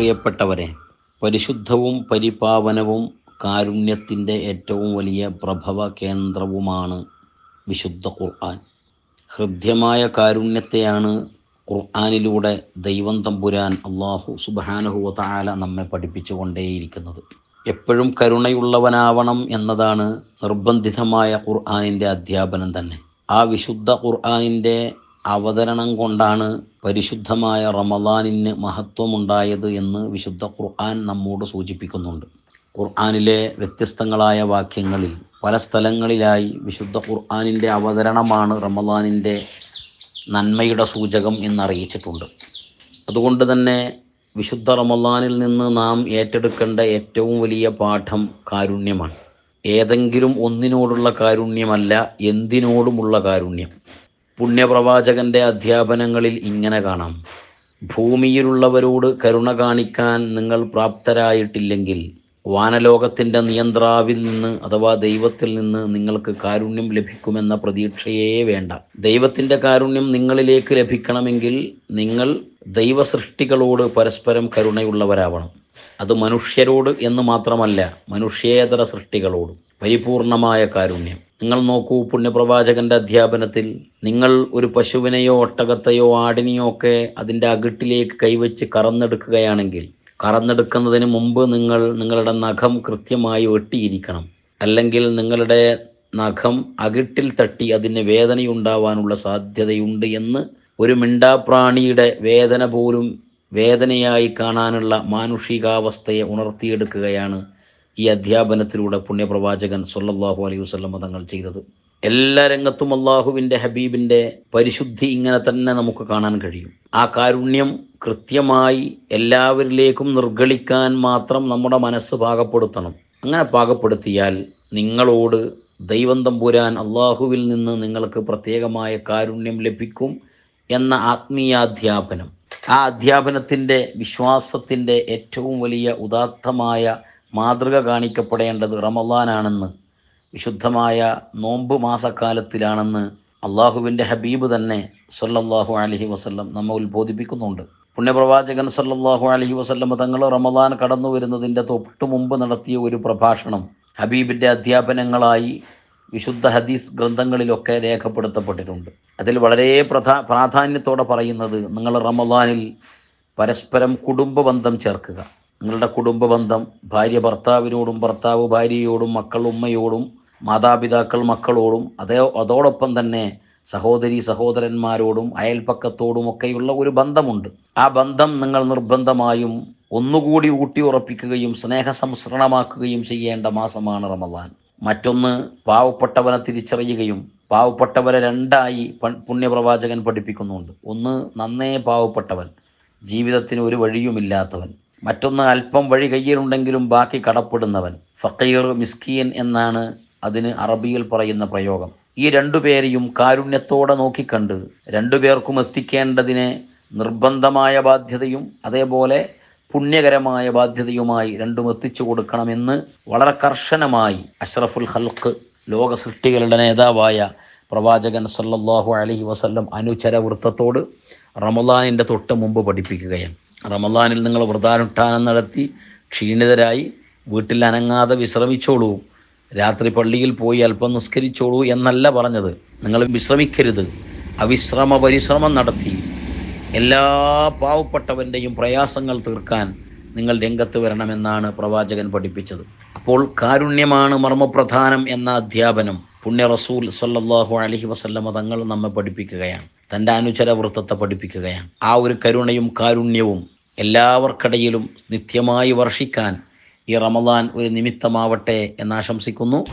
പ്രിയപ്പെട്ടവരെ പരിശുദ്ധവും പരിപാവനവും കാരുണ്യത്തിന്റെ ഏറ്റവും വലിയ പ്രഭവ കേന്ദ്രവുമാണ് വിശുദ്ധ ഖുർആൻ. ഹൃദ്യമായ കാരുണ്യത്തെയാണ് ഖുർആാനിലൂടെ ദൈവം തമ്പുരാൻ അള്ളാഹു സുബാനഹുവ താല നമ്മെ പഠിപ്പിച്ചു കൊണ്ടേയിരിക്കുന്നത് എപ്പോഴും കരുണയുള്ളവനാവണം എന്നതാണ് നിർബന്ധിതമായ ഖുർആാനിന്റെ അധ്യാപനം തന്നെ. ആ വിശുദ്ധ ഖുർആാനിന്റെ അവതരണം കൊണ്ടാണ് പരിശുദ്ധമായ റമദാനിന് മഹത്വമുണ്ടായത് എന്ന് വിശുദ്ധ ഖുർആൻ നമ്മോട് സൂചിപ്പിക്കുന്നുണ്ട്. ഖുർആാനിലെ വ്യത്യസ്തങ്ങളായ വാക്യങ്ങളിൽ പല സ്ഥലങ്ങളിലായി വിശുദ്ധ ഖുർആാനിന്റെ അവതരണമാണ് റമദാനിന്റെ നന്മയുടെ സൂചകം എന്നറിയിച്ചിട്ടുണ്ട്. അതുകൊണ്ട് തന്നെ വിശുദ്ധ റമദാനിൽ നിന്ന് നാം ഏറ്റെടുക്കേണ്ട ഏറ്റവും വലിയ പാഠം കാരുണ്യമാണ്. ഏതെങ്കിലും ഒന്നിനോടുള്ള കാരുണ്യമല്ല എന്തിനോടുമുള്ള കാരുണ്യം? പുണ്യപ്രവാചകന്റെ അധ്യാപനങ്ങളിൽ ഇങ്ങനെ കാണാം. ഭൂമിയിലുള്ളവരോട് കരുണ കാണിക്കാൻ നിങ്ങൾ പ്രാപ്തരായിട്ടില്ലെങ്കിൽ വാനലോകത്തിന്റെ നിയന്ത്രാവിൽ നിന്ന് അഥവാ ദൈവത്തിൽ നിന്ന് നിങ്ങൾക്ക് കാരുണ്യം ലഭിക്കുമെന്ന പ്രതീക്ഷയേ വേണ്ട. ദൈവത്തിന്റെ കാരുണ്യം നിങ്ങളിലേക്ക് ലഭിക്കണമെങ്കിൽ നിങ്ങൾ ദൈവസൃഷ്ടികളോട് പരസ്പരം കരുണയുള്ളവരാവണം. അത് മനുഷ്യരോട് എന്ന് മാത്രമല്ല മനുഷ്യേതര സൃഷ്ടികളോട് പരിപൂർണമായ കാരുണ്യം. നിങ്ങൾ നോക്കൂ പുണ്യപ്രവാചകന്റെ അധ്യാപനത്തിൽ നിങ്ങൾ ഒരു പശുവിനെയോ ഒട്ടകത്തെയോ ആടിനെയോ ഒക്കെ അതിന്റെ അകിട്ടിലേക്ക് കൈവച്ച് കറന്നെടുക്കുകയാണെങ്കിൽ കറന്നെടുക്കുന്നതിന് മുമ്പ് നിങ്ങൾ നിങ്ങളുടെ നഖം കൃത്യമായി വെട്ടിയിരിക്കണം. അല്ലെങ്കിൽ നിങ്ങളുടെ നഖം അകിട്ടിൽ തട്ടി അതിന് വേദനയുണ്ടാവാനുള്ള സാധ്യതയുണ്ട് എന്ന് ഒരു മിണ്ടാപ്രാണിയുടെ വേദന പോലും വേദനയായി കാണാനുള്ള മാനുഷികാവസ്ഥയെ ഉണർത്തിയെടുക്കുകയാണ് ഈ അധ്യാപനത്തിലൂടെ പുണ്യപ്രവാചകൻ സൊല്ലാഹു അലൈഹി വസല്ലം തങ്ങൾ ചെയ്തത്. എല്ലാ രംഗത്തും അള്ളാഹുവിന്റെ ഹബീബിന്റെ പരിശുദ്ധി ഇങ്ങനെ തന്നെ നമുക്ക് കാണാൻ കഴിയും. ആ കാരുണ്യം കൃത്യമായി എല്ലാവരിലേക്കും നിർഗളിക്കാൻ മാത്രം നമ്മുടെ മനസ്സ് പാകപ്പെടുത്തണം. അങ്ങനെ പാകപ്പെടുത്തിയാൽ നിങ്ങളോട് ദൈവം തമ്പുരാൻ അള്ളാഹുവിൽ നിന്ന് നിങ്ങൾക്ക് പ്രത്യേകമായ കാരുണ്യം ലഭിക്കും എന്ന ആത്മീയാധ്യാപനം ആ അധ്യാപനത്തിന്റെ വിശ്വാസത്തിന്റെ ഏറ്റവും വലിയ ഉദാത്തമായ മാതൃക കാണിക്കപ്പെടേണ്ടത് റമദാനാണെന്ന് വിശുദ്ധമായ നോമ്പ് മാസക്കാലത്തിലാണെന്ന് അള്ളാഹുവിന്റെ ഹബീബ് തന്നെ സല്ലല്ലാഹു അലഹി വസല്ലം നമ്മെ ഉത്ബോധിപ്പിക്കുന്നുണ്ട്. പുണ്യപ്രവാചകൻ സല്ലല്ലാഹു അലഹി വസല്ലം തങ്ങൾ റമദാൻ കടന്നു വരുന്നതിന്റെ തൊട്ടു മുമ്പ് നടത്തിയ ഒരു പ്രഭാഷണം ഹബീബിന്റെ അധ്യാപനങ്ങളായി വിശുദ്ധ ഹദീസ് ഗ്രന്ഥങ്ങളിലൊക്കെ രേഖപ്പെടുത്തപ്പെട്ടിട്ടുണ്ട്. അതിൽ വളരെ പ്രധാ പ്രാധാന്യത്തോടെ പറയുന്നത് നിങ്ങൾ റമദാനിൽ പരസ്പരം കുടുംബ ബന്ധം ചേർക്കുക. നിങ്ങളുടെ കുടുംബ ബന്ധം ഭാര്യ ഭർത്താവിനോടും ഭർത്താവ് ഭാര്യയോടും മക്കൾ ഉമ്മയോടും മാതാപിതാക്കൾ മക്കളോടും അതേ അതോടൊപ്പം തന്നെ സഹോദരി സഹോദരന്മാരോടും അയൽപ്പക്കത്തോടും ഒക്കെയുള്ള ഒരു ബന്ധമുണ്ട്. ആ ബന്ധം നിങ്ങൾ നിർബന്ധമായും ഒന്നുകൂടി ഊട്ടി ഉറപ്പിക്കുകയും സ്നേഹസംസ്രണമാക്കുകയും ചെയ്യേണ്ട മാസമാണ് റമദാൻ. മറ്റൊന്ന് പാവപ്പെട്ടവനെ തിരിച്ചറിയുകയും പാവപ്പെട്ടവരെ രണ്ടായി പുണ്യപ്രവാചകൻ പഠിപ്പിക്കുന്നുണ്ട്. ഒന്ന് നന്നേ പാവപ്പെട്ടവൻ. ജീവിതത്തിന് ഒരു വഴിയുമില്ലാത്തവൻ. മറ്റൊന്ന് അല്പം വഴി കയ്യിലുണ്ടെങ്കിലും ബാക്കി കടപ്പെടുന്നവൻ. ഫക്കീർ മിസ്കീൻ എന്നാണ് അതിന് അറബിയിൽ പറയുന്ന പ്രയോഗം. ഈ രണ്ടുപേരെയും കാരുണ്യത്തോടെ നോക്കിക്കണ്ട്. രണ്ടുപേർക്കും എത്തിക്കേണ്ടതിനെ നിർബന്ധമായ ബാധ്യതയും അതേപോലെ പുണ്യകരമായ ബാധ്യതയുമായി രണ്ടും എത്തിച്ചു കൊടുക്കണമെന്ന് വളരെ കർശനമായി അഷ്റഫുൽ ഹൽക്ക് ലോക സൃഷ്ടികളുടെ നേതാവായ പ്രവാചകൻ സല്ലല്ലാഹു അലഹി വസല്ലം അനുചര വൃത്തത്തോട് റമദാനിന്റെ തൊട്ട് മുമ്പ് പഠിപ്പിക്കുകയാണ്. റമദാനിൽ നിങ്ങൾ വ്രതാനുഷ്ഠാനം നടത്തി ക്ഷീണിതരായി വീട്ടിൽ അനങ്ങാതെ വിശ്രമിച്ചോളൂ. രാത്രി പള്ളിയിൽ പോയി അല്പം നിസ്കരിച്ചോളൂ എന്നല്ല പറഞ്ഞത്. നിങ്ങൾ വിശ്രമിക്കരുത്. അവിശ്രമ പരിശ്രമം നടത്തി. എല്ലാ പാവപ്പെട്ടവന്റെയും പ്രയാസങ്ങൾ തീർക്കാൻ നിങ്ങൾ രംഗത്ത് വരണമെന്നാണ് പ്രവാചകൻ പഠിപ്പിച്ചത്. അപ്പോൾ കാരുണ്യമാണ് മർമ്മപ്രധാനം എന്ന അധ്യാപനം പുണ്യ റസൂൽ സല്ലാഹു അലഹി വസല്ലമ തങ്ങൾ നമ്മെ പഠിപ്പിക്കുകയാണ്. തന്റെ അനുചര വൃത്തത്തെ പഠിപ്പിക്കുകയാണ്. ആ ഒരു കരുണയും കാരുണ്യവും എല്ലാവർക്കിടയിലും നിത്യമായി വർഷിക്കാൻ ഈ റമദാൻ ഒരു നിമിത്തമാവട്ടെ എന്നാശംസിക്കുന്നു